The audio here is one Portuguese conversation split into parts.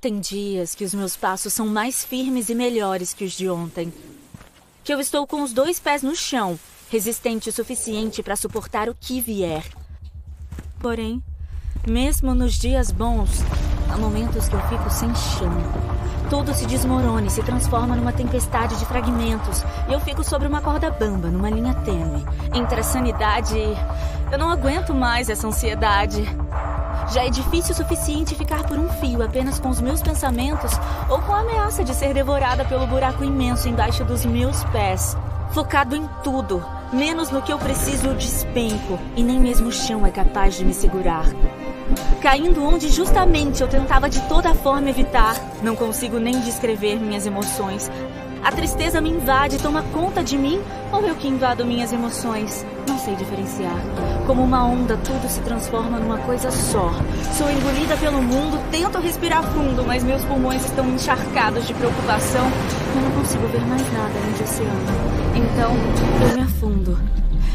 Tem dias que os meus passos são mais firmes e melhores que os de ontem. Que eu estou com os dois pés no chão, resistente o suficiente para suportar o que vier. Porém, mesmo nos dias bons, há momentos que eu fico sem chão. Tudo se desmorona e se transforma numa tempestade de fragmentos, e eu fico sobre uma corda bamba, numa linha tênue, entre a sanidade e. Eu não aguento mais essa ansiedade. Já é difícil o suficiente ficar por um fio apenas com os meus pensamentos ou com a ameaça de ser devorada pelo buraco imenso embaixo dos meus pés. Focado em tudo, menos no que eu preciso, eu despenco e nem mesmo o chão é capaz de me segurar. Caindo onde justamente eu tentava de toda forma evitar, não consigo nem descrever minhas emoções. A tristeza me invade toma conta de mim, ou eu que invado minhas emoções? Não sei diferenciar. Como uma onda, tudo se transforma numa coisa só. Sou engolida pelo mundo, tento respirar fundo, mas meus pulmões estão encharcados de preocupação. Eu não consigo ver mais nada além de oceano. Então, eu me afundo.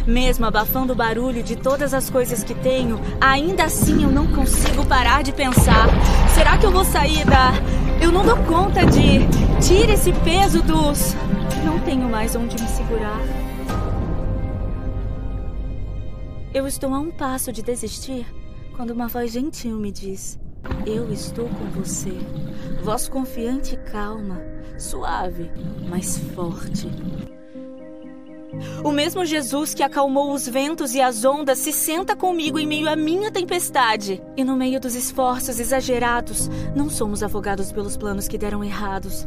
Mesmo abafando o barulho de todas as coisas que tenho, ainda assim eu não consigo parar de pensar. Será que eu vou sair da. Eu não dou conta de. Tira esse peso dos. Não tenho mais onde me segurar. Eu estou a um passo de desistir quando uma voz gentil me diz: Eu estou com você. Voz confiante e calma, suave, mas forte. O mesmo Jesus que acalmou os ventos e as ondas se senta comigo em meio à minha tempestade. E no meio dos esforços exagerados, não somos afogados pelos planos que deram errados.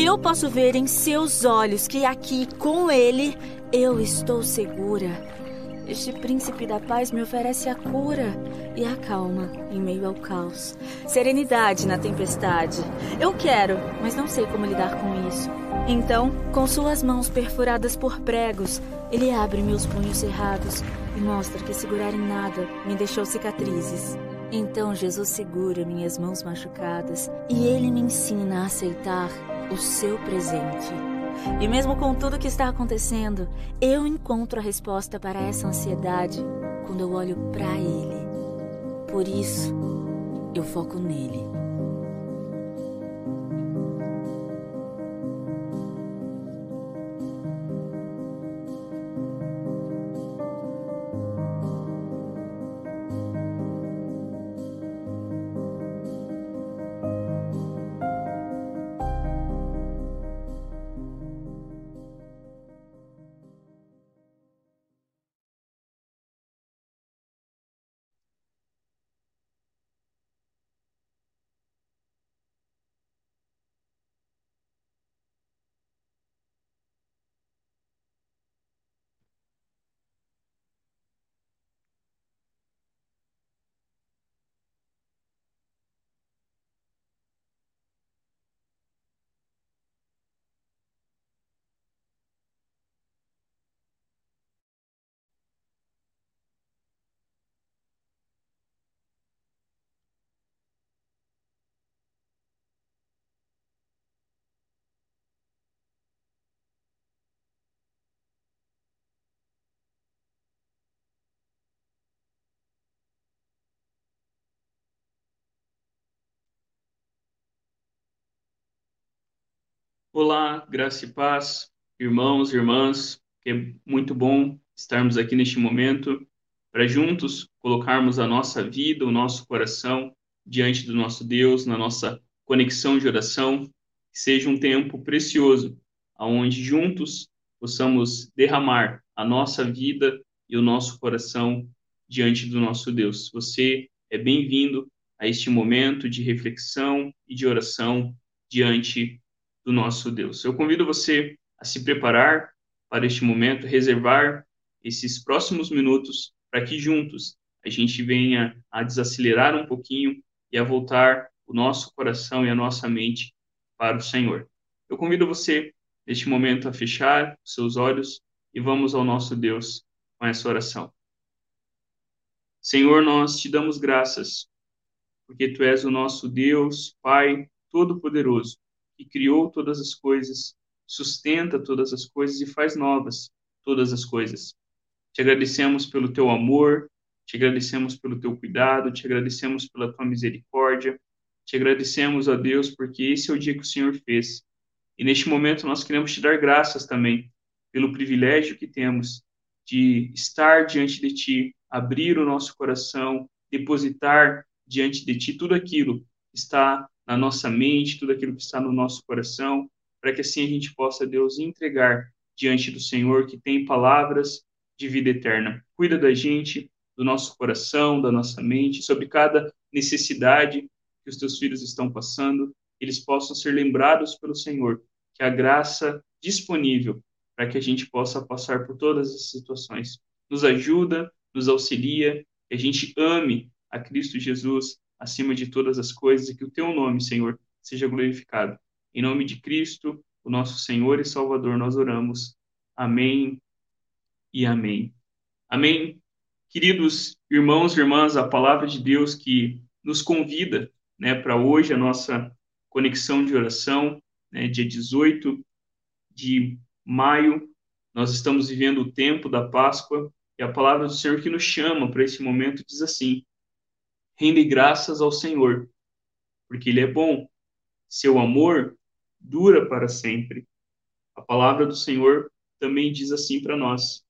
Eu posso ver em seus olhos que aqui, com Ele, eu estou segura. Este príncipe da paz me oferece a cura e a calma em meio ao caos. Serenidade na tempestade. Eu quero, mas não sei como lidar com isso. Então, com suas mãos perfuradas por pregos, ele abre meus punhos cerrados e mostra que segurar em nada me deixou cicatrizes. Então Jesus segura minhas mãos machucadas e ele me ensina a aceitar o seu presente. E mesmo com tudo que está acontecendo, eu encontro a resposta para essa ansiedade quando eu olho para ele. Por isso, eu foco nele. Olá, graça e paz, irmãos, irmãs, é muito bom estarmos aqui neste momento para juntos colocarmos a nossa vida, o nosso coração diante do nosso Deus, na nossa conexão de oração, que seja um tempo precioso, aonde juntos possamos derramar a nossa vida e o nosso coração diante do nosso Deus. Você é bem-vindo a este momento de reflexão e de oração diante do nosso Deus. Eu convido você a se preparar para este momento, reservar esses próximos minutos para que juntos a gente venha a desacelerar um pouquinho e a voltar o nosso coração e a nossa mente para o Senhor. Eu convido você neste momento a fechar seus olhos e vamos ao nosso Deus com essa oração. Senhor, nós te damos graças porque tu és o nosso Deus, Pai todo-poderoso que criou todas as coisas, sustenta todas as coisas e faz novas todas as coisas. Te agradecemos pelo teu amor, te agradecemos pelo teu cuidado, te agradecemos pela tua misericórdia, te agradecemos, ó Deus, porque esse é o dia que o Senhor fez. E neste momento nós queremos te dar graças também pelo privilégio que temos de estar diante de ti, abrir o nosso coração, depositar diante de ti tudo aquilo que está na nossa mente, tudo aquilo que está no nosso coração, para que assim a gente possa, Deus, entregar diante do Senhor que tem palavras de vida eterna. Cuida da gente, do nosso coração, da nossa mente, sobre cada necessidade que os teus filhos estão passando, eles possam ser lembrados pelo Senhor, que a graça disponível para que a gente possa passar por todas as situações nos ajuda, nos auxilia, que a gente ame a Cristo Jesus acima de todas as coisas e que o teu nome, Senhor, seja glorificado. Em nome de Cristo, o nosso Senhor e Salvador, nós oramos. Amém e amém. Amém. Queridos irmãos e irmãs, a palavra de Deus que nos convida né, para hoje, a nossa conexão de oração, né, dia 18 de maio, nós estamos vivendo o tempo da Páscoa, e a palavra do Senhor que nos chama para esse momento diz assim: rende graças ao Senhor, porque Ele é bom, seu amor dura para sempre. A palavra do Senhor também diz assim para nós: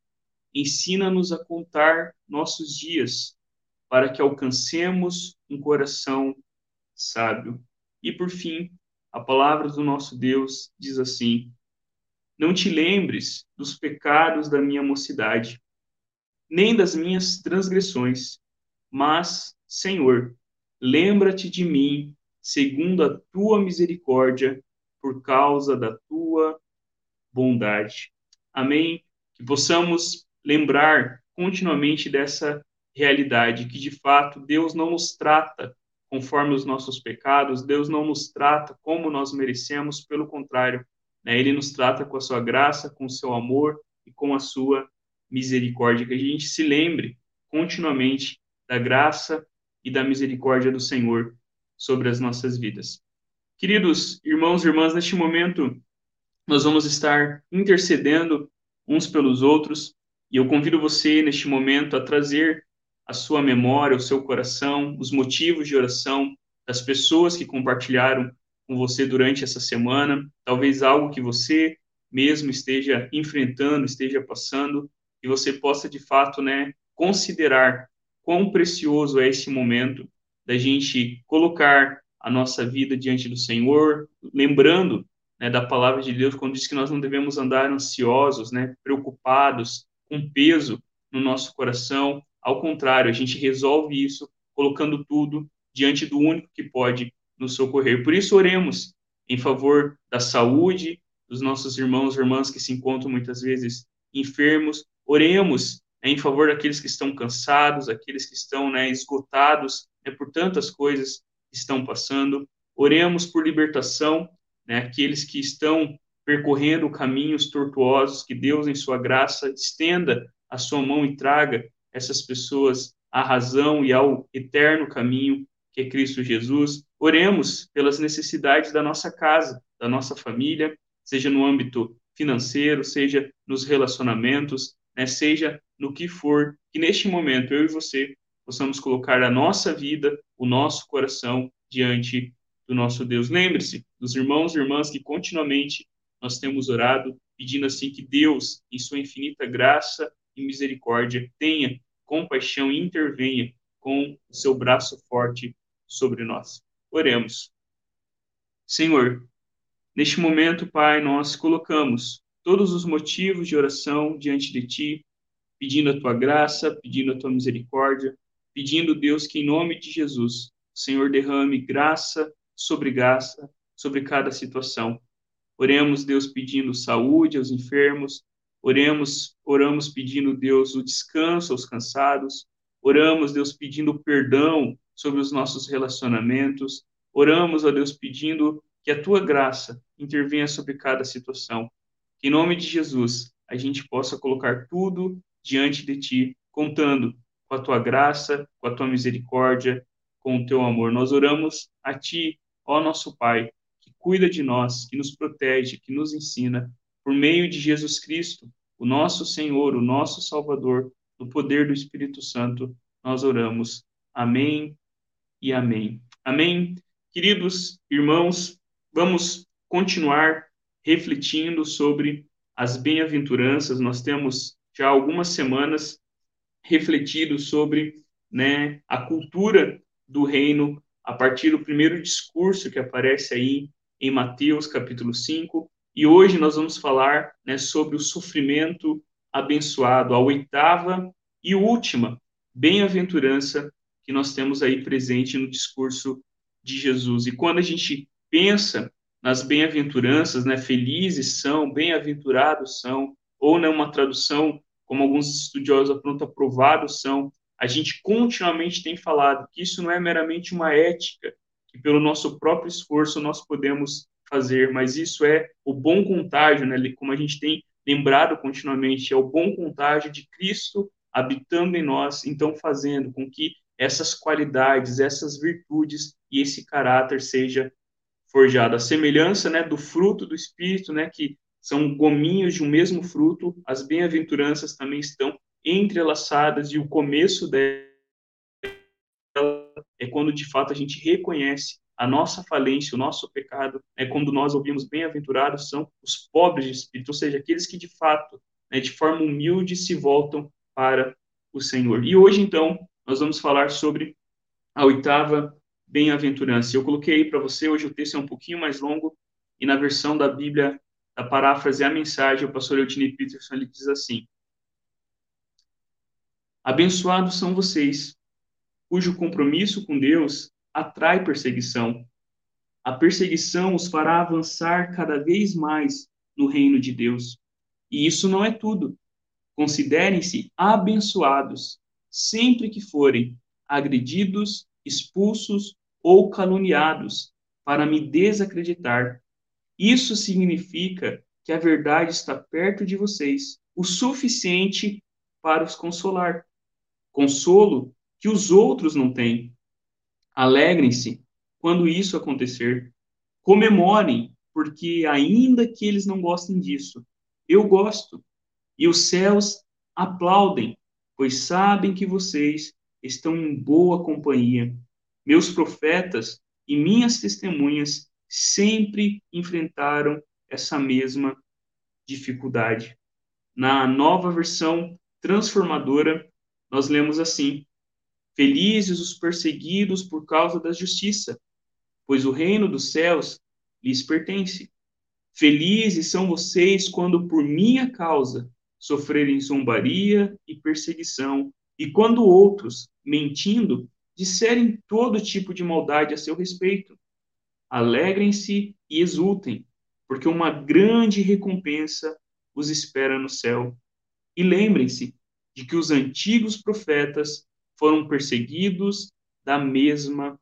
ensina-nos a contar nossos dias, para que alcancemos um coração sábio. E por fim, a palavra do nosso Deus diz assim: Não te lembres dos pecados da minha mocidade, nem das minhas transgressões, mas, Senhor, lembra-te de mim, segundo a tua misericórdia, por causa da tua bondade. Amém? Que possamos lembrar continuamente dessa realidade, que de fato Deus não nos trata conforme os nossos pecados, Deus não nos trata como nós merecemos, pelo contrário, né, Ele nos trata com a sua graça, com o seu amor e com a sua misericórdia. Que a gente se lembre continuamente da graça e da misericórdia do Senhor sobre as nossas vidas. Queridos irmãos e irmãs, neste momento nós vamos estar intercedendo uns pelos outros e eu convido você neste momento a trazer a sua memória, o seu coração, os motivos de oração das pessoas que compartilharam com você durante essa semana, talvez algo que você mesmo esteja enfrentando, esteja passando, e você possa de fato, né, considerar quão precioso é esse momento da gente colocar a nossa vida diante do Senhor, lembrando né, da palavra de Deus quando diz que nós não devemos andar ansiosos, né, preocupados, com peso no nosso coração, ao contrário, a gente resolve isso colocando tudo diante do único que pode nos socorrer. Por isso, oremos em favor da saúde dos nossos irmãos e irmãs que se encontram muitas vezes enfermos. Oremos em favor daqueles que estão cansados, aqueles que estão né, esgotados né, por tantas coisas que estão passando. Oremos por libertação, né, aqueles que estão percorrendo caminhos tortuosos, que Deus, em sua graça, estenda a sua mão e traga essas pessoas à razão e ao eterno caminho que é Cristo Jesus. Oremos pelas necessidades da nossa casa, da nossa família, seja no âmbito financeiro, seja nos relacionamentos, né, seja no que for, que neste momento eu e você possamos colocar a nossa vida, o nosso coração diante do nosso Deus. Lembre-se dos irmãos e irmãs que continuamente nós temos orado, pedindo assim que Deus, em sua infinita graça e misericórdia, tenha compaixão e intervenha com o seu braço forte sobre nós. Oremos. Senhor, neste momento, Pai, nós colocamos todos os motivos de oração diante de Ti, pedindo a Tua graça, pedindo a Tua misericórdia, pedindo, Deus, que em nome de Jesus, o Senhor derrame graça sobre graça sobre cada situação. Oremos, Deus, pedindo saúde aos enfermos, Oremos, oramos pedindo, Deus, o descanso aos cansados. Oramos, Deus, pedindo perdão sobre os nossos relacionamentos. Oramos, ó Deus, pedindo que a tua graça intervenha sobre cada situação. Que em nome de Jesus a gente possa colocar tudo diante de ti, contando com a tua graça, com a tua misericórdia, com o teu amor. Nós oramos a ti, ó nosso Pai, que cuida de nós, que nos protege, que nos ensina por meio de Jesus Cristo, o nosso Senhor, o nosso Salvador, no poder do Espírito Santo, nós oramos. Amém e amém. Amém. Queridos irmãos, vamos continuar refletindo sobre as bem-aventuranças. Nós temos já algumas semanas refletido sobre né, a cultura do reino a partir do primeiro discurso que aparece aí em Mateus capítulo 5. E hoje nós vamos falar né, sobre o sofrimento abençoado, a oitava e última bem-aventurança que nós temos aí presente no discurso de Jesus. E quando a gente pensa nas bem-aventuranças, né, felizes são, bem-aventurados são, ou né, tradução, como alguns estudiosos apontam, aprovados são, a gente continuamente tem falado que isso não é meramente uma ética que pelo nosso próprio esforço nós podemos fazer, mas isso é o bom contágio, né, como a gente tem lembrado continuamente, é o bom contágio de Cristo habitando em nós, então fazendo com que essas qualidades, essas virtudes e esse caráter seja forjado. A semelhança, né, do fruto do Espírito, né, que são gominhos de um mesmo fruto, as bem-aventuranças também estão entrelaçadas e o começo dela é quando de fato a gente reconhece a nossa falência, o nosso pecado, é quando nós ouvimos bem-aventurados são os pobres de espírito, ou seja, aqueles que de fato, né, de forma humilde, se voltam para o Senhor. E hoje, então, nós vamos falar sobre a oitava bem-aventurança. Eu coloquei para você, hoje o texto é um pouquinho mais longo, e na versão da Bíblia, da paráfrase a mensagem, o pastor Eugene Peterson ele diz assim: Abençoados são vocês, cujo compromisso com Deus atrai perseguição. A perseguição os fará avançar cada vez mais no reino de Deus. E isso não é tudo. Considerem-se abençoados sempre que forem agredidos, expulsos ou caluniados para me desacreditar. Isso significa que a verdade está perto de vocês, o suficiente para os consolar. Consolo que os outros não têm. Alegrem-se quando isso acontecer. Comemorem, porque ainda que eles não gostem disso, eu gosto. E os céus aplaudem pois sabem que vocês estão em boa companhia. Meus profetas e minhas testemunhas sempre enfrentaram essa mesma dificuldade. Na nova versão transformadora, nós lemos assim: Felizes os perseguidos por causa da justiça, pois o reino dos céus lhes pertence. Felizes são vocês quando por minha causa sofrerem zombaria e perseguição, e quando outros, mentindo, disserem todo tipo de maldade a seu respeito. Alegrem-se e exultem, porque uma grande recompensa os espera no céu. E lembrem-se de que os antigos profetas foram perseguidos da mesma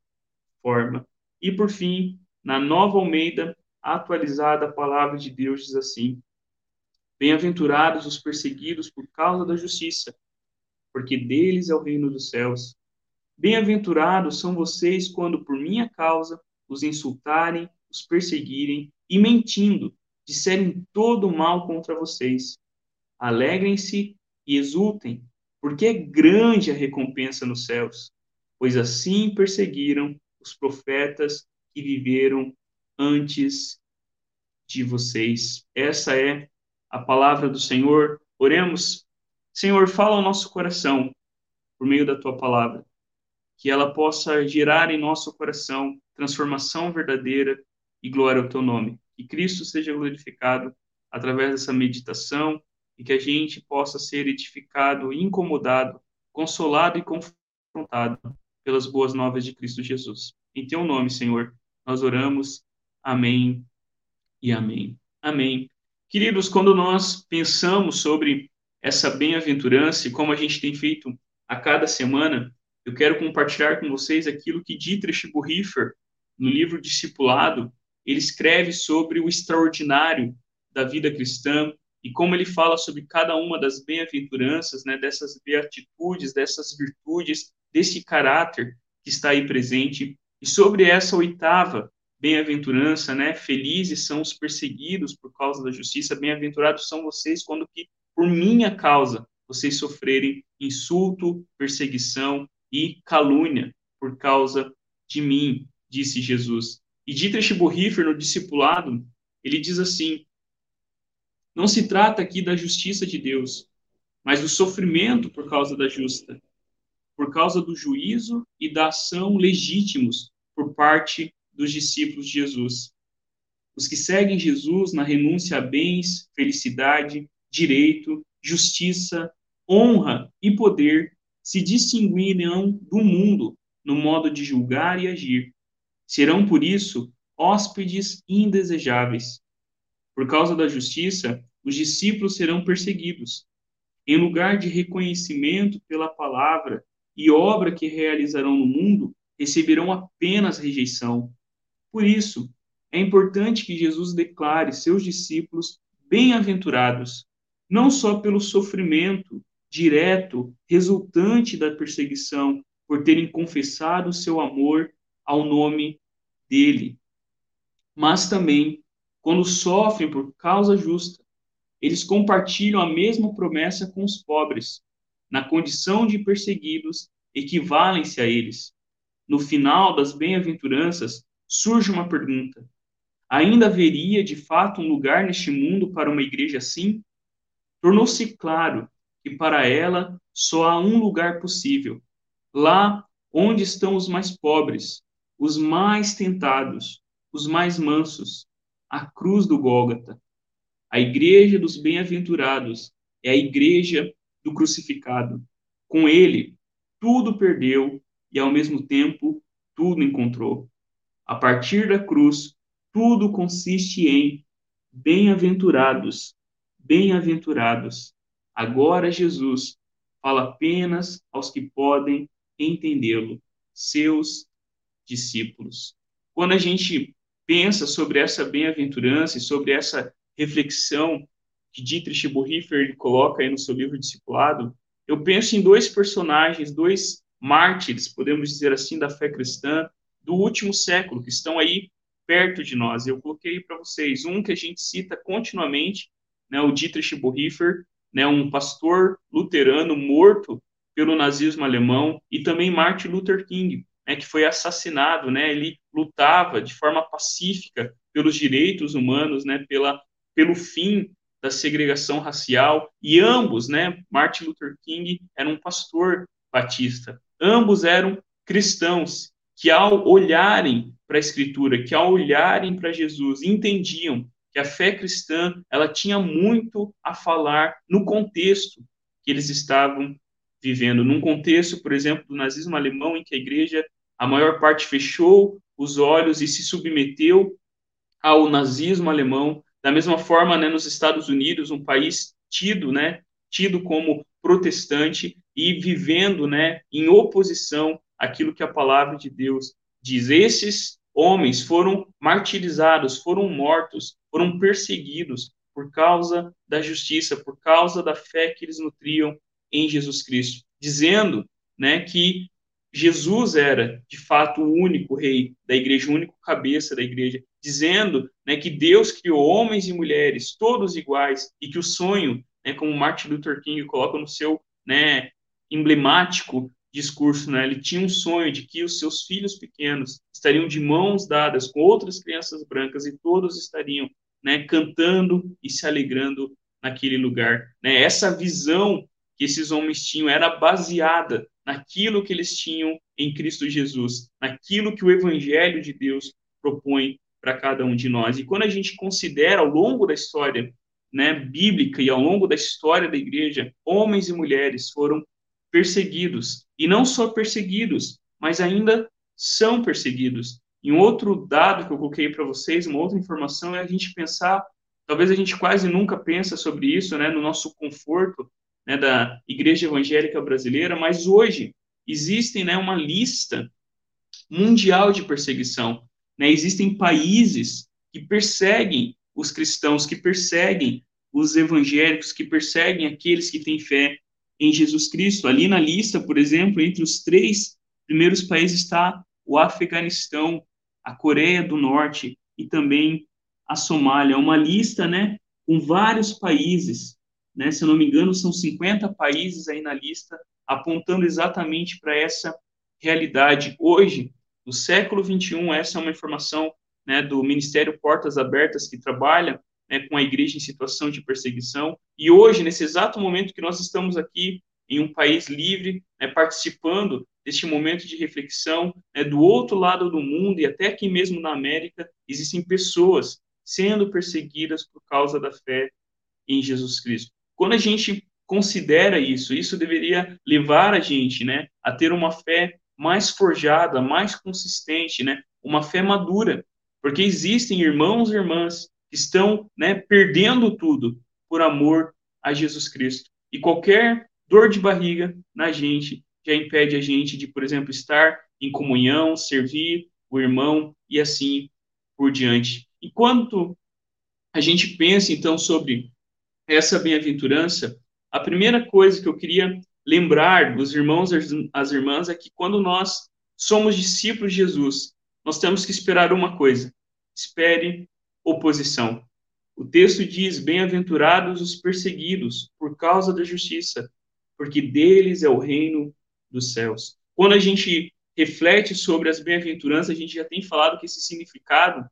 forma. E por fim, na Nova Almeida, atualizada, a palavra de Deus diz assim: Bem-aventurados os perseguidos por causa da justiça, porque deles é o reino dos céus. Bem-aventurados são vocês quando por minha causa os insultarem, os perseguirem e mentindo, disserem todo mal contra vocês. Alegrem-se e exultem, porque é grande a recompensa nos céus, pois assim perseguiram os profetas que viveram antes de vocês. Essa é a palavra do Senhor. Oremos. Senhor, fala ao nosso coração por meio da tua palavra, que ela possa gerar em nosso coração transformação verdadeira e glória ao teu nome. Que Cristo seja glorificado através dessa meditação e que a gente possa ser edificado, incomodado, consolado e confrontado pelas boas novas de Cristo Jesus. Em teu nome, Senhor, nós oramos. Amém e amém. Amém. Queridos, quando nós pensamos sobre essa bem-aventurança e como a gente tem feito a cada semana, eu quero compartilhar com vocês aquilo que Dietrich Bonhoeffer, no livro Discipulado, ele escreve sobre o extraordinário da vida cristã e como ele fala sobre cada uma das bem-aventuranças, né, dessas beatitudes, dessas virtudes, desse caráter que está aí presente, e sobre essa oitava bem-aventurança, né? Felizes são os perseguidos por causa da justiça, bem-aventurados são vocês quando que por minha causa vocês sofrerem insulto, perseguição e calúnia por causa de mim, disse Jesus. E Dietrich Bonhoeffer, no Discipulado, ele diz assim: Não se trata aqui da justiça de Deus, mas do sofrimento por causa da justa, por causa do juízo e da ação legítimos por parte dos discípulos de Jesus. Os que seguem Jesus na renúncia a bens, felicidade, direito, justiça, honra e poder se distinguirão do mundo no modo de julgar e agir. Serão, por isso, hóspedes indesejáveis. Por causa da justiça, os discípulos serão perseguidos. Em lugar de reconhecimento pela palavra e obra que realizarão no mundo, receberão apenas rejeição. Por isso, é importante que Jesus declare seus discípulos bem-aventurados, não só pelo sofrimento direto resultante da perseguição por terem confessado seu amor ao nome dele, mas também quando sofrem por causa justa, eles compartilham a mesma promessa com os pobres, na condição de perseguidos, equivalem-se a eles. No final das bem-aventuranças, surge uma pergunta: ainda haveria de fato um lugar neste mundo para uma igreja assim? Tornou-se claro que para ela só há um lugar possível, lá onde estão os mais pobres, os mais tentados, os mais mansos, a cruz do Gólgota. A igreja dos bem-aventurados é a igreja do crucificado. Com ele, tudo perdeu e, ao mesmo tempo, tudo encontrou. A partir da cruz, tudo consiste em bem-aventurados, bem-aventurados. Agora Jesus fala apenas aos que podem entendê-lo, seus discípulos. Quando a gente pensa sobre essa bem-aventurança e sobre essa reflexão que Dietrich Bonhoeffer coloca aí no seu livro Discipulado, eu penso em dois personagens, dois mártires, podemos dizer assim, da fé cristã do último século, que estão aí perto de nós. Eu coloquei para vocês um que a gente cita continuamente, né, o Dietrich Bonhoeffer, né, um pastor luterano morto pelo nazismo alemão, e também Martin Luther King, né, que foi assassinado, né, ele lutava de forma pacífica pelos direitos humanos, né, pela, pelo fim da segregação racial, e ambos, né, Martin Luther King era um pastor batista, ambos eram cristãos que ao olharem para a escritura, que ao olharem para Jesus, entendiam que a fé cristã ela tinha muito a falar no contexto que eles estavam vivendo, num contexto, por exemplo, do nazismo alemão, em que a igreja, a maior parte fechou os olhos e se submeteu ao nazismo alemão, da mesma forma, né, nos Estados Unidos, um país tido, né, tido como protestante e vivendo, né, em oposição àquilo que a palavra de Deus diz. Esses homens foram martirizados, foram mortos, foram perseguidos por causa da justiça, por causa da fé que eles nutriam em Jesus Cristo, dizendo, né, que Jesus era, de fato, o único rei da igreja, o único cabeça da igreja, dizendo, né, que Deus criou homens e mulheres todos iguais e que o sonho, né, como Martin Luther King coloca no seu, né, emblemático discurso, né? Ele tinha um sonho de que os seus filhos pequenos estariam de mãos dadas com outras crianças brancas e todos estariam, né, cantando e se alegrando naquele lugar, né? Essa visão que esses homens tinham era baseada naquilo que eles tinham em Cristo Jesus, naquilo que o evangelho de Deus propõe para cada um de nós. E quando a gente considera ao longo da história, né, bíblica e ao longo da história da igreja, homens e mulheres foram perseguidos. E não só perseguidos, mas ainda são perseguidos. E um outro dado que eu coloquei para vocês, uma outra informação, é a gente pensar, talvez a gente quase nunca pensa sobre isso, né, no nosso conforto né, da igreja evangélica brasileira, mas hoje existem né, uma lista mundial de perseguição. Né, existem países que perseguem os cristãos, que perseguem os evangélicos, que perseguem aqueles que têm fé em Jesus Cristo. Ali na lista, por exemplo, entre os três primeiros países está o Afeganistão, a Coreia do Norte e também a Somália. Uma lista, né, com vários países, né, se eu não me engano, são 50 países aí na lista, apontando exatamente para essa realidade. Hoje, No século 21, essa é uma informação né, do Ministério Portas Abertas, que trabalha né, com a igreja em situação de perseguição. E hoje, nesse exato momento que nós estamos aqui, em um país livre, né, participando deste momento de reflexão, né, do outro lado do mundo e até aqui mesmo na América, existem pessoas sendo perseguidas por causa da fé em Jesus Cristo. Quando a gente considera isso, isso deveria levar a gente, né, a ter uma fé mais forjada, mais consistente, né, uma fé madura, porque existem irmãos e irmãs estão, né, perdendo tudo por amor a Jesus Cristo. E qualquer dor de barriga na gente já impede a gente de, por exemplo, estar em comunhão, servir o irmão e assim por diante. Enquanto a gente pensa então sobre essa bem-aventurança, a primeira coisa que eu queria lembrar dos irmãos e as irmãs é que quando nós somos discípulos de Jesus, nós temos que esperar uma coisa: espere oposição. O texto diz: Bem-aventurados os perseguidos por causa da justiça, porque deles é o reino dos céus. Quando a gente reflete sobre as bem-aventuranças, a gente já tem falado que esse significado,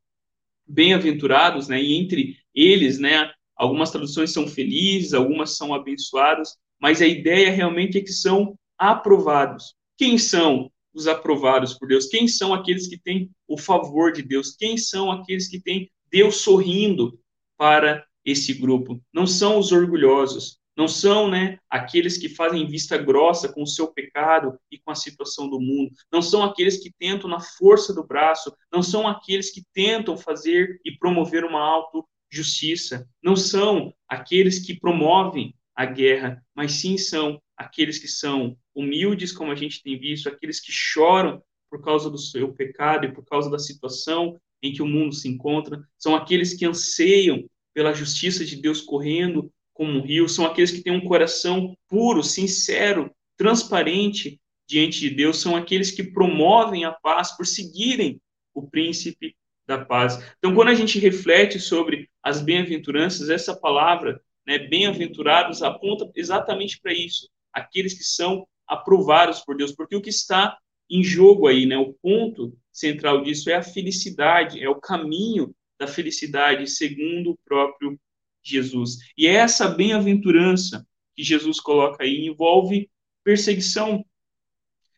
bem-aventurados, né, e entre eles, né, algumas traduções são felizes, algumas são abençoados, mas a ideia realmente é que são aprovados. Quem são os aprovados por Deus? Quem são aqueles que têm o favor de Deus? Quem são aqueles que têm Deus sorrindo para esse grupo? Não são os orgulhosos, não são né, aqueles que fazem vista grossa com o seu pecado e com a situação do mundo. Não são aqueles que tentam na força do braço. Não são aqueles que tentam fazer e promover uma auto-justiça. Não são aqueles que promovem a guerra, mas sim são aqueles que são humildes, como a gente tem visto, aqueles que choram por causa do seu pecado e por causa da situação em que o mundo se encontra. São aqueles que anseiam pela justiça de Deus correndo como um rio, são aqueles que têm um coração puro, sincero, transparente diante de Deus, são aqueles que promovem a paz por seguirem o príncipe da paz. Então, quando a gente reflete sobre as bem-aventuranças, essa palavra, né, bem-aventurados, aponta exatamente para isso, aqueles que são aprovados por Deus, porque o que está em jogo aí, né, o ponto central disso é a felicidade, é o caminho da felicidade segundo o próprio Jesus. E é essa bem-aventurança que Jesus coloca aí envolve perseguição.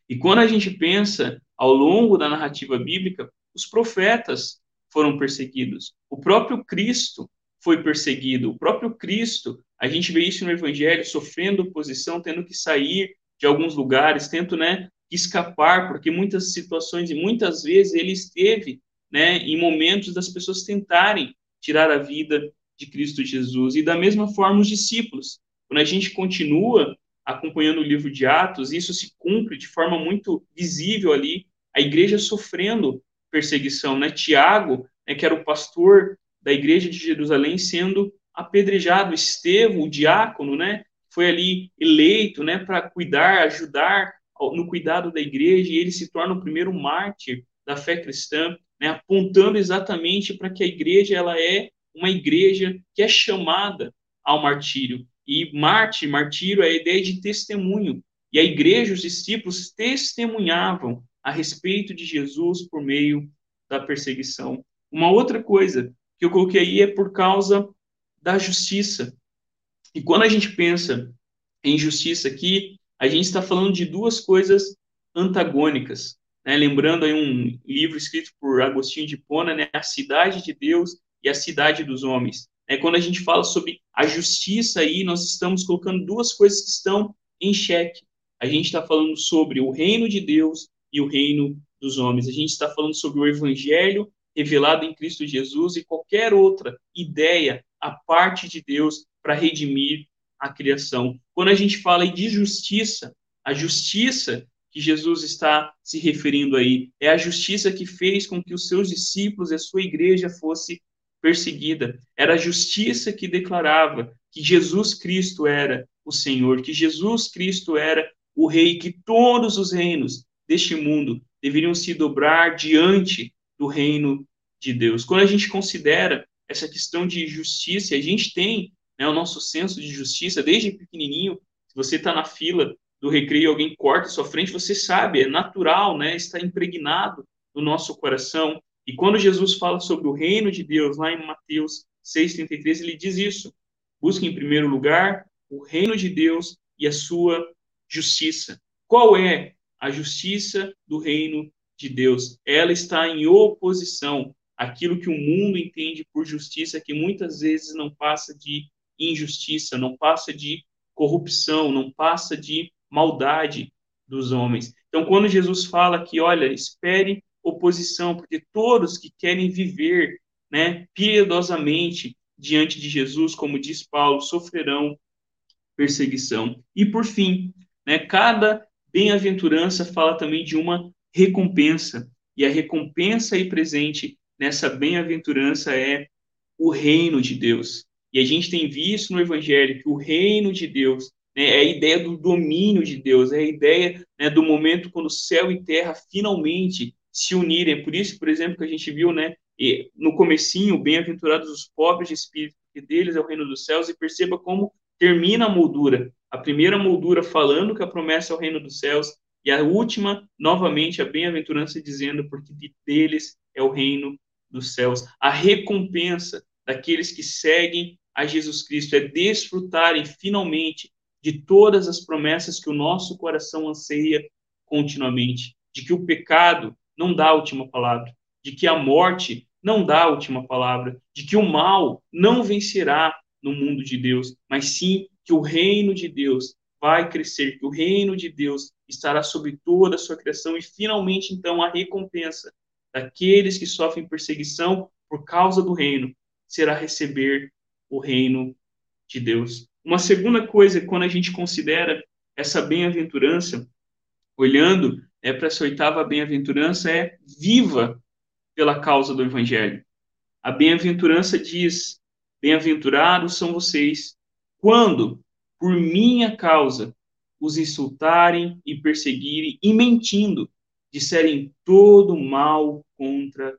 E quando a gente pensa ao longo da narrativa bíblica, os profetas foram perseguidos. O próprio Cristo foi perseguido. O próprio Cristo, a gente vê isso no Evangelho, sofrendo oposição, tendo que sair de alguns lugares, tendo, né, escapar, porque muitas situações e muitas vezes ele esteve, né, em momentos das pessoas tentarem tirar a vida de Cristo Jesus. E da mesma forma os discípulos. Quando a gente continua acompanhando o livro de Atos, isso se cumpre de forma muito visível ali, a igreja sofrendo perseguição, né? Tiago, né, que era o pastor da igreja de Jerusalém, sendo apedrejado, Estevão, o diácono, né, foi ali eleito, né, para cuidar, ajudar no cuidado da igreja, e ele se torna o primeiro mártir da fé cristã, né, apontando exatamente para que a igreja ela é uma igreja que é chamada ao martírio. E Marte, martírio é a ideia de testemunho. E a igreja, os discípulos testemunhavam a respeito de Jesus por meio da perseguição. Uma outra coisa que eu coloquei aí é por causa da justiça. E quando a gente pensa em justiça aqui, a gente está falando de duas coisas antagônicas. Né? Lembrando aí um livro escrito por Agostinho de Pona, né? A Cidade de Deus e a cidade dos homens. É, quando a gente fala sobre a justiça aí, nós estamos colocando duas coisas que estão em xeque. A gente está falando sobre o reino de Deus e o reino dos homens. A gente está falando sobre o evangelho revelado em Cristo Jesus e qualquer outra ideia a parte de Deus para redimir a criação. Quando a gente fala de justiça, a justiça que Jesus está se referindo aí é a justiça que fez com que os seus discípulos e a sua igreja fosse perseguida. Era a justiça que declarava que Jesus Cristo era o Senhor, que Jesus Cristo era o Rei, que todos os reinos deste mundo deveriam se dobrar diante do reino de Deus. Quando a gente considera essa questão de justiça, a gente tem né, o nosso senso de justiça desde pequenininho. Se você está na fila do recreio, alguém corta sua frente, você sabe, é natural, né, está impregnado no nosso coração. E quando Jesus fala sobre o reino de Deus, lá em Mateus 6,33, ele diz isso. Busque em primeiro lugar o reino de Deus e a sua justiça. Qual é a justiça do reino de Deus? Ela está em oposição àquilo que o mundo entende por justiça, que muitas vezes não passa de injustiça, não passa de corrupção, não passa de maldade dos homens. Então, quando Jesus fala que, olha, espere oposição, porque todos que querem viver né, piedosamente diante de Jesus, como diz Paulo, sofrerão perseguição. E por fim, né, cada bem-aventurança fala também de uma recompensa. E a recompensa aí presente nessa bem-aventurança é o reino de Deus. E a gente tem visto no Evangelho que o reino de Deus né, é a ideia do domínio de Deus, é a ideia né, do momento quando céu e terra finalmente se unirem. Por isso, por exemplo, que a gente viu né, no comecinho, bem-aventurados os pobres de espírito, porque deles é o reino dos céus, e perceba como termina a moldura. A primeira moldura falando que a promessa é o reino dos céus, e a última, novamente, a bem-aventurança dizendo, porque deles é o reino dos céus. A recompensa daqueles que seguem a Jesus Cristo é desfrutarem finalmente de todas as promessas que o nosso coração anseia continuamente, de que o pecado não dá a última palavra, de que a morte não dá a última palavra, de que o mal não vencerá no mundo de Deus, mas sim que o reino de Deus vai crescer, que o reino de Deus estará sobre toda a sua criação e finalmente então a recompensa daqueles que sofrem perseguição por causa do reino será receber o reino de Deus. Uma segunda coisa, quando a gente considera essa bem-aventurança, olhando é, para essa oitava bem-aventurança, é viva pela causa do Evangelho. A bem-aventurança diz: Bem-aventurados são vocês quando, por minha causa, os insultarem e perseguirem e mentindo, disserem todo mal contra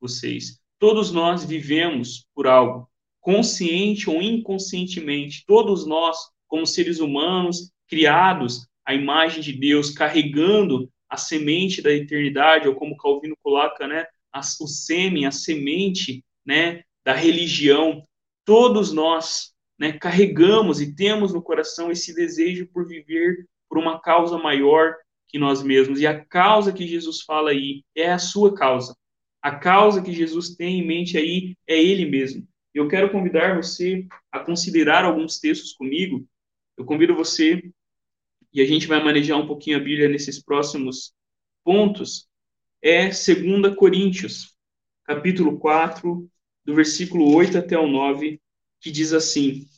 vocês. Todos nós vivemos por algo, consciente ou inconscientemente. Todos nós, como seres humanos, criados à imagem de Deus, carregando a semente da eternidade, ou como Calvino coloca, né, a, o sêmen, a semente, né, da religião, todos nós, né, carregamos e temos no coração esse desejo por viver por uma causa maior que nós mesmos. E a causa que Jesus fala aí é a sua causa. A causa que Jesus tem em mente aí é ele mesmo. Eu quero convidar você a considerar alguns textos comigo. Eu convido você e a gente vai manejar um pouquinho a Bíblia nesses próximos pontos. É 2 Coríntios, capítulo 4, do versículo 8 até o 9, que diz assim: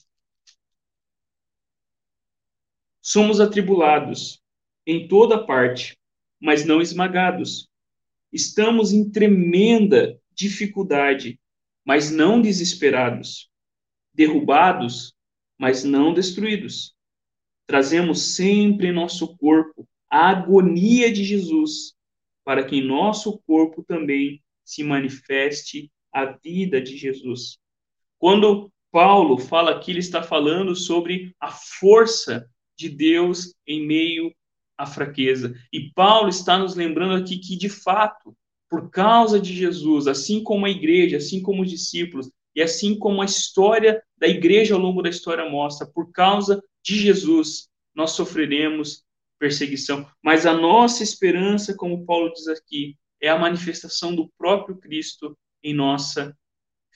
Somos atribulados em toda parte, mas não esmagados. Estamos em tremenda dificuldade, mas não desesperados. Derrubados, mas não destruídos. Trazemos sempre em nosso corpo a agonia de Jesus, para que em nosso corpo também se manifeste a vida de Jesus. Quando Paulo fala aqui, ele está falando sobre a força de Deus em meio à fraqueza. E Paulo está nos lembrando aqui que, de fato, por causa de Jesus, assim como a igreja, assim como os discípulos, e assim como a história da igreja ao longo da história mostra, por causa de Jesus, nós sofreremos perseguição. Mas a nossa esperança, como Paulo diz aqui, é a manifestação do próprio Cristo em nossa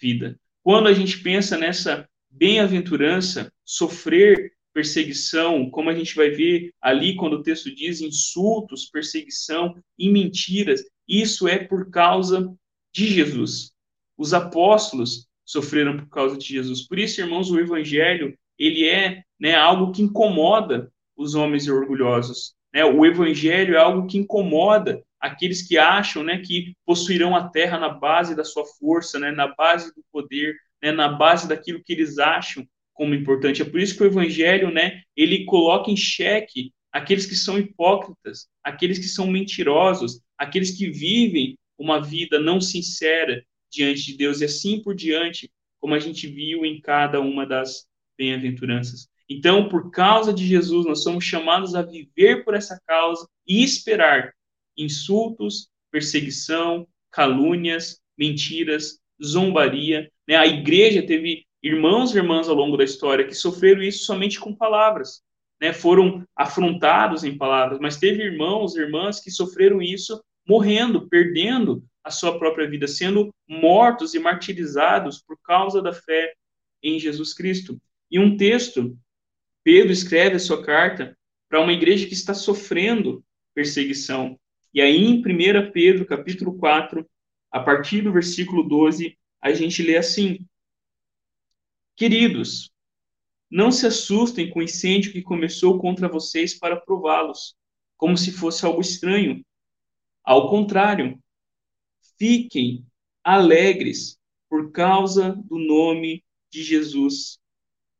vida. Quando a gente pensa nessa bem-aventurança, sofrer perseguição, como a gente vai ver ali quando o texto diz insultos, perseguição e mentiras, isso é por causa de Jesus. Os apóstolos sofreram por causa de Jesus. Por isso, irmãos, o evangelho, ele é né, algo que incomoda os homens orgulhosos. Né? O evangelho é algo que incomoda aqueles que acham né, que possuirão a terra na base da sua força, né, na base do poder, né, na base daquilo que eles acham como importante. É por isso que o evangelho, né, ele coloca em xeque aqueles que são hipócritas, aqueles que são mentirosos, aqueles que vivem uma vida não sincera diante de Deus e assim por diante, como a gente viu em cada uma das bem-aventuranças. Então, por causa de Jesus, nós somos chamados a viver por essa causa e esperar insultos, perseguição, calúnias, mentiras, zombaria. Né? A igreja teve irmãos e irmãs ao longo da história que sofreram isso somente com palavras. Né? Foram afrontados em palavras, mas teve irmãos e irmãs que sofreram isso morrendo, perdendo a sua própria vida, sendo mortos e martirizados por causa da fé em Jesus Cristo. E um texto, Pedro escreve a sua carta para uma igreja que está sofrendo perseguição. E aí, em 1 Pedro, capítulo 4, a partir do versículo 12, a gente lê assim: Queridos, não se assustem com o incêndio que começou contra vocês para prová-los, como se fosse algo estranho. Ao contrário, fiquem alegres por causa do nome de Jesus,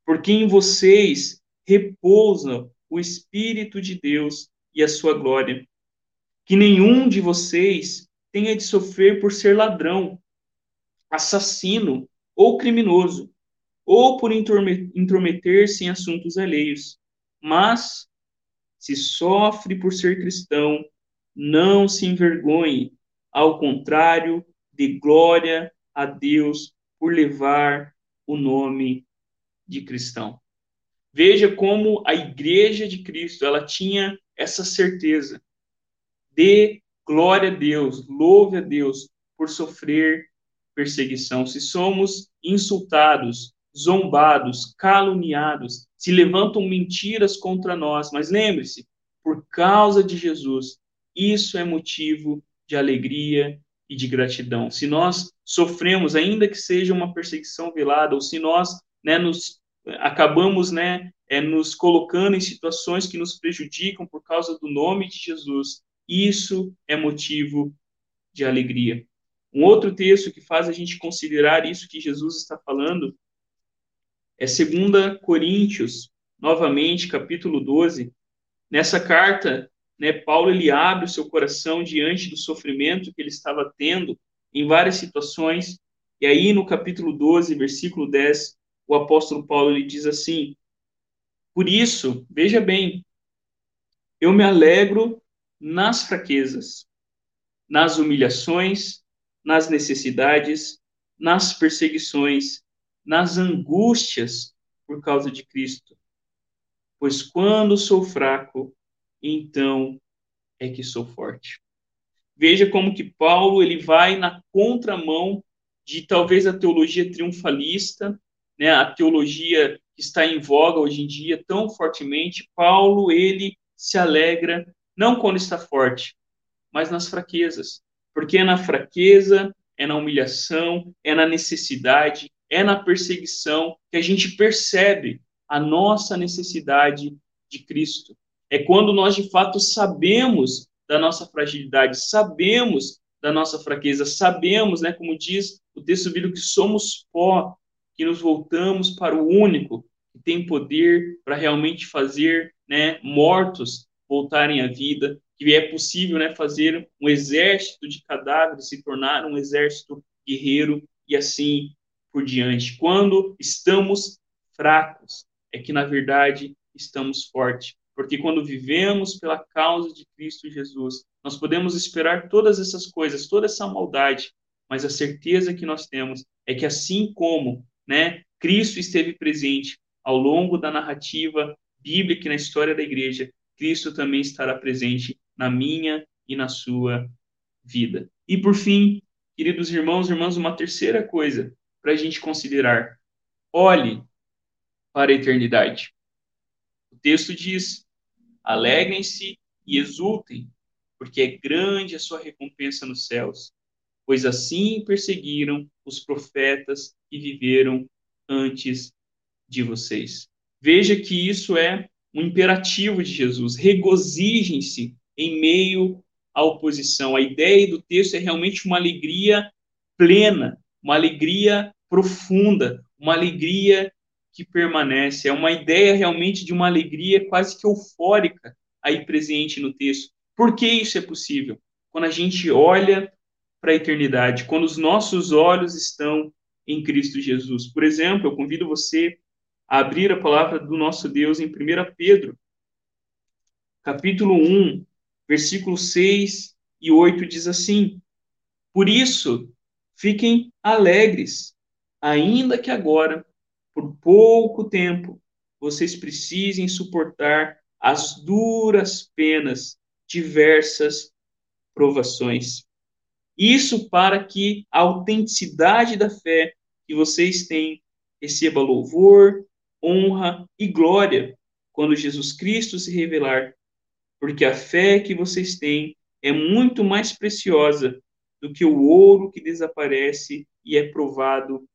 porque em vocês repousa o Espírito de Deus e a sua glória. Que nenhum de vocês tenha de sofrer por ser ladrão, assassino ou criminoso, ou por intrometer-se em assuntos alheios. Mas, se sofre por ser cristão, não se envergonhe, ao contrário, de glória a Deus por levar o nome de cristão. Veja como a igreja de Cristo, ela tinha essa certeza. de glória a Deus, louve a Deus por sofrer perseguição. Se somos insultados, zombados, caluniados, se levantam mentiras contra nós, mas lembre-se, por causa de Jesus, isso é motivo de alegria e de gratidão. Se nós sofremos, ainda que seja uma perseguição velada, ou se nós né, nos acabamos né, é, nos colocando em situações que nos prejudicam por causa do nome de Jesus, isso é motivo de alegria. Um outro texto que faz a gente considerar isso que Jesus está falando é 2 Coríntios, novamente, capítulo 12. Nessa carta, né, Paulo ele abre o seu coração diante do sofrimento que ele estava tendo em várias situações. E aí, no capítulo 12, versículo 10, o apóstolo Paulo ele diz assim: Por isso, veja bem, eu me alegro nas fraquezas, nas humilhações, nas necessidades, nas perseguições, nas angústias por causa de Cristo. Pois quando sou fraco, então é que sou forte. Veja como que Paulo ele vai na contramão de talvez a teologia triunfalista, né, a teologia que está em voga hoje em dia tão fortemente. Paulo ele se alegra não quando está forte, mas nas fraquezas, porque é na fraqueza, é na humilhação, é na necessidade, é na perseguição que a gente percebe a nossa necessidade de Cristo. É quando nós de fato sabemos da nossa fragilidade, sabemos da nossa fraqueza, sabemos, né, como diz o texto bíblico, que somos pó, que nos voltamos para o único que tem poder para realmente fazer, né, mortos voltarem à vida, que é possível, né, fazer um exército de cadáveres se tornar um exército guerreiro e assim por diante. Quando estamos fracos, é que na verdade estamos fortes. Porque quando vivemos pela causa de Cristo Jesus, nós podemos esperar todas essas coisas, toda essa maldade, mas a certeza que nós temos é que assim como, né, Cristo esteve presente ao longo da narrativa bíblica e na história da igreja, Cristo também estará presente na minha e na sua vida. E por fim, queridos irmãos e irmãs, uma terceira coisa para a gente considerar. Olhe para a eternidade. O texto diz: alegrem-se e exultem, porque é grande a sua recompensa nos céus, pois assim perseguiram os profetas que viveram antes de vocês. Veja que isso é um imperativo de Jesus. Regozijem-se em meio à oposição. A ideia do texto é realmente uma alegria plena, uma alegria profunda, uma alegria que permanece. É uma ideia realmente de uma alegria quase que eufórica aí presente no texto. Por que isso é possível? Quando a gente olha para a eternidade, quando os nossos olhos estão em Cristo Jesus. Por exemplo, eu convido você a abrir a palavra do nosso Deus em 1 Pedro, capítulo 1, versículos 6 e 8 diz assim: Por isso, fiquem alegres, ainda que agora, por pouco tempo, vocês precisem suportar as duras penas, diversas provações. Isso para que a autenticidade da fé que vocês têm receba louvor, honra e glória quando Jesus Cristo se revelar, porque a fé que vocês têm é muito mais preciosa do que o ouro que desaparece e é provado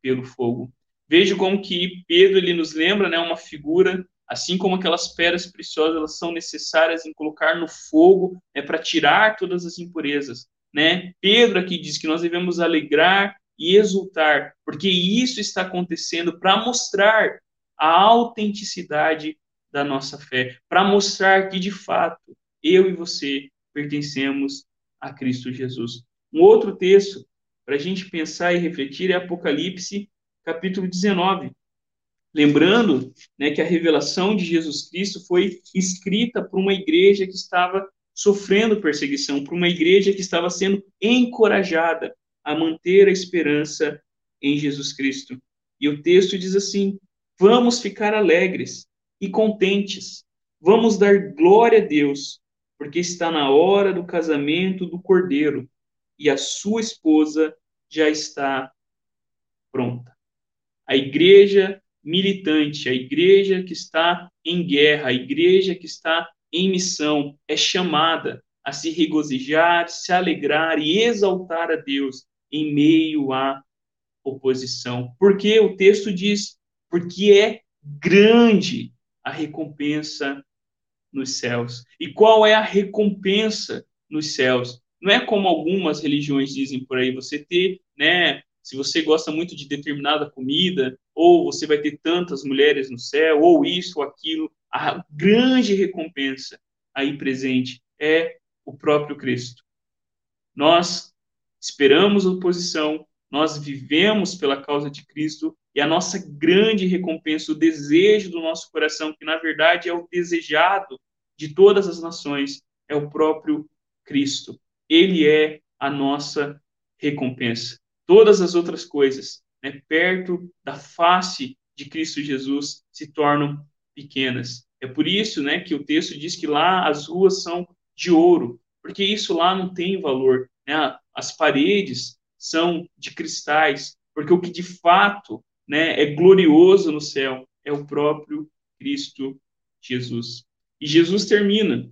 pelo fogo. Veja como que Pedro ele nos lembra, né, uma figura, assim como aquelas pedras preciosas, elas são necessárias em colocar no fogo, é para tirar todas as impurezas, né? Pedro aqui diz que nós devemos alegrar e exultar, porque isso está acontecendo para mostrar a autenticidade da nossa fé, para mostrar que de fato eu e você pertencemos a Cristo Jesus. Um outro texto para a gente pensar e refletir é Apocalipse capítulo 19. Lembrando né, que a revelação de Jesus Cristo foi escrita por uma igreja que estava sofrendo perseguição, por uma igreja que estava sendo encorajada a manter a esperança em Jesus Cristo. E o texto diz assim: vamos ficar alegres e contentes, vamos dar glória a Deus, porque está na hora do casamento do cordeiro e a sua esposa já está pronta a igreja militante, a igreja que está em guerra, a igreja que está em missão, é chamada a se regozijar, se alegrar e exaltar a Deus em meio à oposição. Porque o texto diz: porque é grande a recompensa nos céus. E qual é a recompensa nos céus? Não é como algumas religiões dizem por aí, você ter, né, se você gosta muito de determinada comida, ou você vai ter tantas mulheres no céu, ou isso ou aquilo, a grande recompensa aí presente é o próprio Cristo. Nós esperamos oposição, nós vivemos pela causa de Cristo e a nossa grande recompensa, o desejo do nosso coração, que na verdade é o desejado de todas as nações, é o próprio Cristo. Ele é a nossa recompensa todas as outras coisas, né, perto da face de Cristo Jesus, se tornam pequenas. É por isso né, que o texto diz que lá as ruas são de ouro, porque isso lá não tem valor. Né? As paredes são de cristais, porque o que de fato né, é glorioso no céu é o próprio Cristo Jesus. E Jesus termina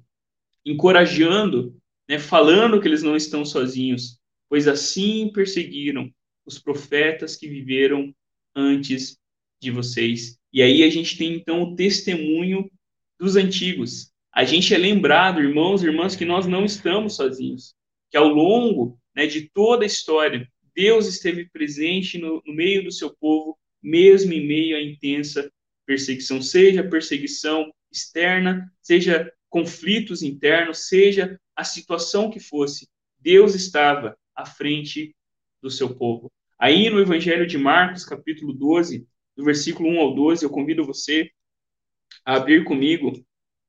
encorajando, né, falando que eles não estão sozinhos, pois assim perseguiram os profetas que viveram antes de vocês. E aí a gente tem então o testemunho dos antigos. A gente é lembrado, irmãos e irmãs, que nós não estamos sozinhos, que ao longo né, de toda a história, Deus esteve presente no, no meio do seu povo, mesmo em meio à intensa perseguição, seja perseguição externa, seja conflitos internos, seja a situação que fosse, Deus estava à frente do seu povo. Aí no Evangelho de Marcos, capítulo 12, do versículo 1 ao 12, eu convido você a abrir comigo.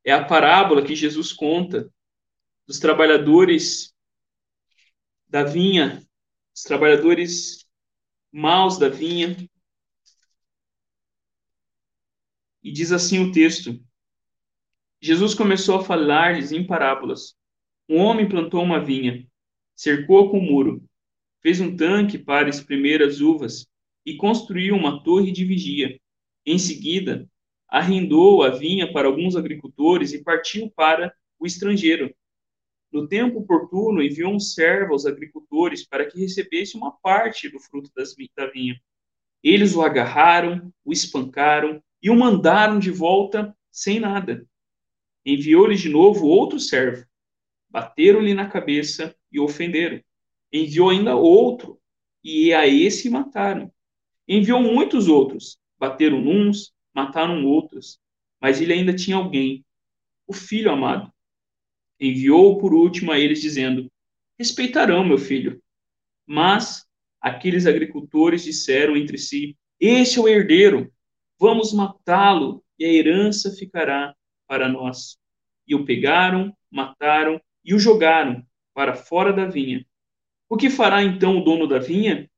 É a parábola que Jesus conta dos trabalhadores da vinha, os trabalhadores maus da vinha. E diz assim o texto: Jesus começou a falar-lhes em parábolas. Um homem plantou uma vinha cercou com muro, fez um tanque para exprimir as uvas e construiu uma torre de vigia. Em seguida, arrendou a vinha para alguns agricultores e partiu para o estrangeiro. No tempo oportuno, enviou um servo aos agricultores para que recebesse uma parte do fruto das, da vinha. Eles o agarraram, o espancaram e o mandaram de volta sem nada. Enviou-lhe de novo outro servo. Bateram-lhe na cabeça e ofenderam. Enviou ainda outro, e a esse mataram. Enviou muitos outros, bateram uns, mataram outros, mas ele ainda tinha alguém, o filho amado. Enviou por último a eles, dizendo: Respeitarão meu filho. Mas aqueles agricultores disseram entre si: Este é o herdeiro, vamos matá-lo, e a herança ficará para nós. E o pegaram, mataram e o jogaram para fora da vinha. O que fará então o dono da vinha?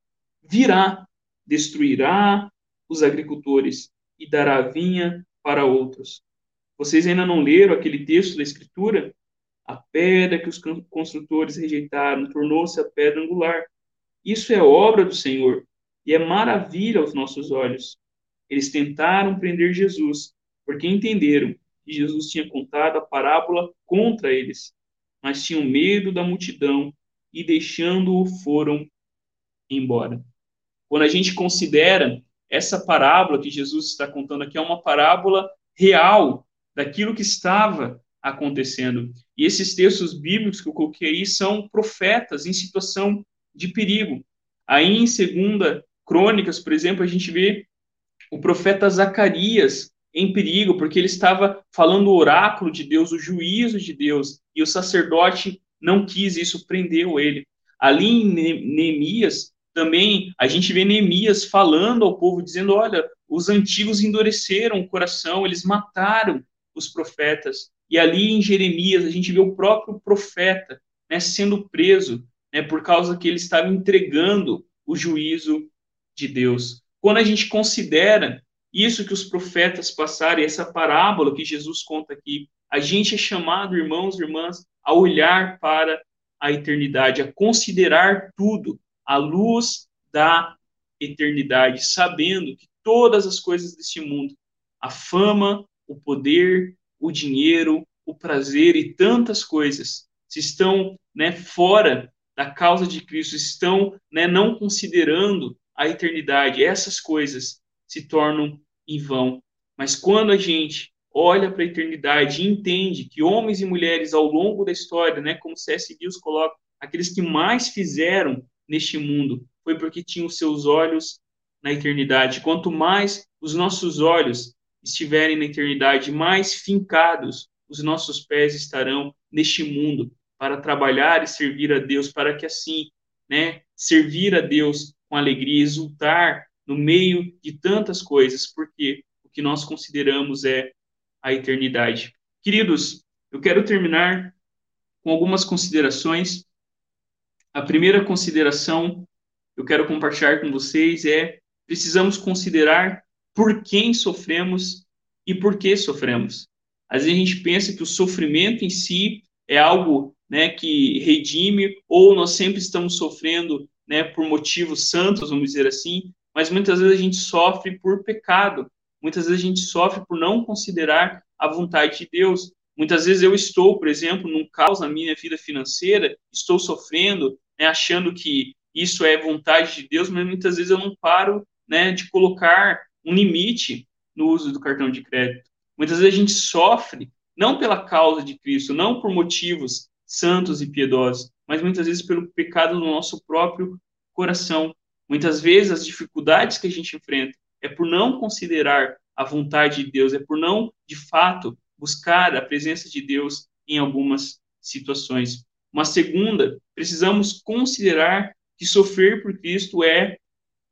Virá, destruirá os agricultores e dará a vinha para outros. Vocês ainda não leram aquele texto da Escritura? A pedra que os construtores rejeitaram tornou-se a pedra angular. Isso é obra do Senhor e é maravilha aos nossos olhos. Eles tentaram prender Jesus, porque entenderam que Jesus tinha contado a parábola contra eles, mas tinham medo da multidão e, deixando-o, foram embora. Quando a gente considera essa parábola que Jesus está contando aqui, é uma parábola real daquilo que estava acontecendo. E esses textos bíblicos que eu coloquei aí são profetas em situação de perigo. Aí em segunda Crônicas, por exemplo, a gente vê o profeta Zacarias em perigo, porque ele estava falando o oráculo de Deus, o juízo de Deus, e o sacerdote não quis isso, prendeu ele. Ali em Neemias, também a gente vê Neemias falando ao povo, dizendo: olha, os antigos endureceram o coração, eles mataram os profetas. E ali em Jeremias, a gente vê o próprio profeta né, sendo preso, né, por causa que ele estava entregando o juízo de Deus. Quando a gente considera isso que os profetas passaram, essa parábola que Jesus conta aqui, a gente é chamado, irmãos e irmãs, a olhar para a eternidade, a considerar tudo à luz da eternidade, sabendo que todas as coisas deste mundo, a fama, o poder, o dinheiro, o prazer e tantas coisas, se estão né, fora da causa de Cristo, estão né, não considerando a eternidade, essas coisas se tornam em vão. Mas quando a gente olha para a eternidade e entende que homens e mulheres ao longo da história, né, como C.S. Lewis coloca, aqueles que mais fizeram neste mundo foi porque tinham seus olhos na eternidade. Quanto mais os nossos olhos estiverem na eternidade, mais fincados os nossos pés estarão neste mundo para trabalhar e servir a Deus, para que assim, né, servir a Deus com alegria, exultar no meio de tantas coisas, porque o que nós consideramos é a eternidade. Queridos, eu quero terminar com algumas considerações. A primeira consideração que eu quero compartilhar com vocês é precisamos considerar por quem sofremos e por que sofremos. Às vezes a gente pensa que o sofrimento em si é algo né, que redime, ou nós sempre estamos sofrendo né, por motivos santos, vamos dizer assim, mas muitas vezes a gente sofre por pecado, muitas vezes a gente sofre por não considerar a vontade de Deus. Muitas vezes eu estou, por exemplo, num caos na minha vida financeira, estou sofrendo, né, achando que isso é vontade de Deus, mas muitas vezes eu não paro né, de colocar um limite no uso do cartão de crédito. Muitas vezes a gente sofre não pela causa de Cristo, não por motivos santos e piedosos, mas muitas vezes pelo pecado do nosso próprio coração. Muitas vezes as dificuldades que a gente enfrenta é por não considerar a vontade de Deus, é por não, de fato, buscar a presença de Deus em algumas situações. Uma segunda, precisamos considerar que sofrer por Cristo é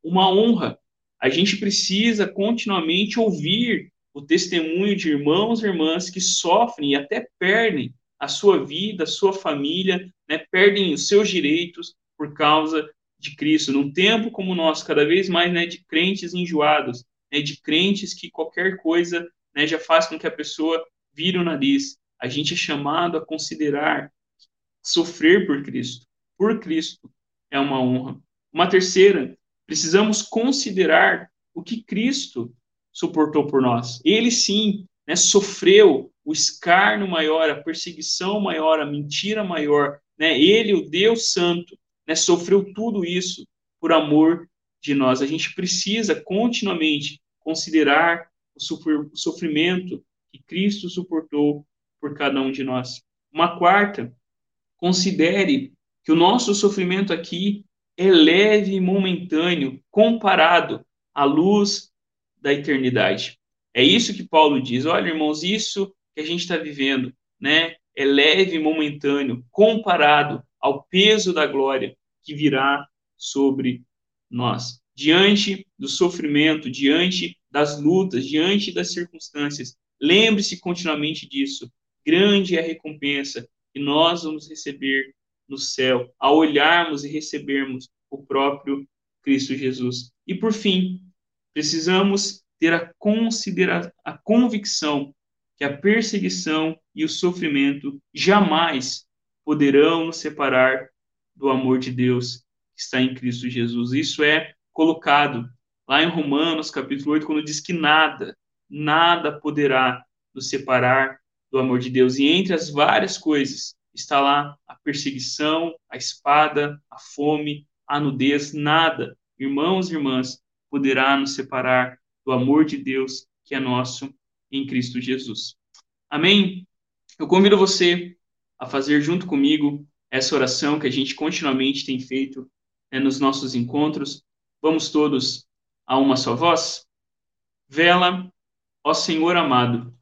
uma honra, a gente precisa continuamente ouvir o testemunho de irmãos e irmãs que sofrem e até perdem a sua vida, a sua família, né, perdem os seus direitos por causa de Cristo. Num tempo como o nosso, cada vez mais né, de crentes enjoados, né, de crentes que qualquer coisa né, já faz com que a pessoa vire o nariz. A gente é chamado a considerar sofrer por Cristo. Por Cristo é uma honra. Uma terceira, precisamos considerar o que Cristo suportou por nós. Ele sim né, sofreu o escárnio maior, a perseguição maior, a mentira maior. Né? Ele, o Deus Santo, né, sofreu tudo isso por amor de nós. A gente precisa continuamente considerar o sofrimento que Cristo suportou por cada um de nós. Uma quarta, considere que o nosso sofrimento aqui é leve e momentâneo comparado à luz da eternidade. É isso que Paulo diz. Olha, irmãos, isso que a gente está vivendo, né, é leve e momentâneo comparado ao peso da glória que virá sobre nós. Diante do sofrimento, diante das lutas, diante das circunstâncias, lembre-se continuamente disso. Grande é a recompensa que nós vamos receber no céu, a olharmos e recebermos o próprio Cristo Jesus. E por fim, precisamos ter a considera a convicção que a perseguição e o sofrimento jamais poderão nos separar do amor de Deus que está em Cristo Jesus. Isso é colocado lá em Romanos, capítulo 8, quando diz que nada, nada poderá nos separar do amor de Deus. E entre as várias coisas está lá a perseguição, a espada, a fome, a nudez, nada, irmãos e irmãs, poderá nos separar do amor de Deus que é nosso em Cristo Jesus. Amém? Eu convido você a fazer junto comigo essa oração que a gente continuamente tem feito né, nos nossos encontros. Vamos todos a uma só voz? Vela, ó Senhor amado,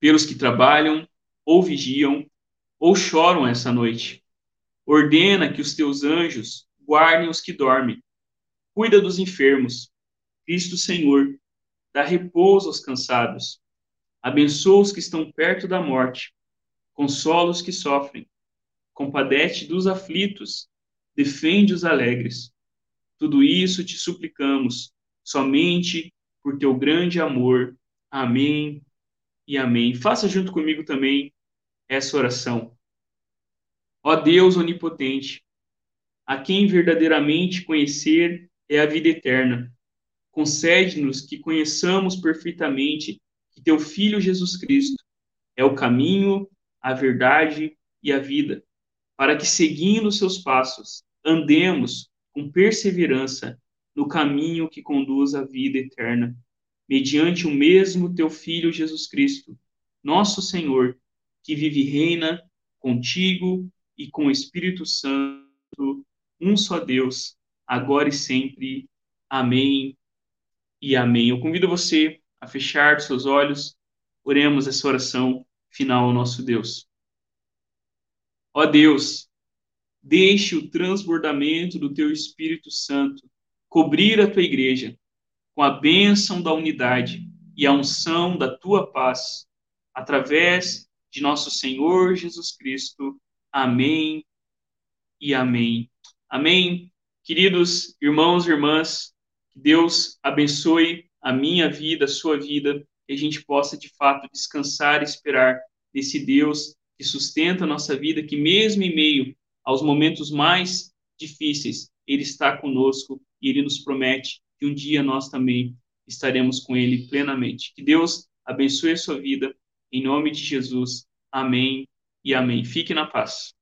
pelos que trabalham ou vigiam ou choram essa noite. Ordena que os teus anjos guardem os que dormem. Cuida dos enfermos. Cristo Senhor, dá repouso aos cansados. Abençoa os que estão perto da morte. Consola os que sofrem. Compadece dos aflitos. Defende os alegres. Tudo isso te suplicamos, somente por teu grande amor. Amém e amém. Faça junto comigo também essa oração. Ó Deus onipotente, a quem verdadeiramente conhecer é a vida eterna, concede-nos que conheçamos perfeitamente que teu Filho Jesus Cristo é o caminho, a verdade e a vida, para que, seguindo seus passos, andemos com perseverança no caminho que conduz à vida eterna, mediante o mesmo teu Filho Jesus Cristo, nosso Senhor, que vive e reina contigo e com o Espírito Santo, um só Deus, agora e sempre. Amém e amém. Eu convido você a fechar seus olhos, oremos essa oração final ao nosso Deus. Ó Deus, deixe o transbordamento do teu Espírito Santo cobrir a tua igreja com a bênção da unidade e a unção da tua paz, através de nosso Senhor Jesus Cristo. Amém e amém. Amém. Queridos irmãos e irmãs, que Deus abençoe a minha vida, a sua vida, que a gente possa de fato descansar e esperar nesse Deus que sustenta a nossa vida, que mesmo em meio aos momentos mais difíceis, Ele está conosco e Ele nos promete que um dia nós também estaremos com Ele plenamente. Que Deus abençoe a sua vida em nome de Jesus. Amém e amém. Fique na paz.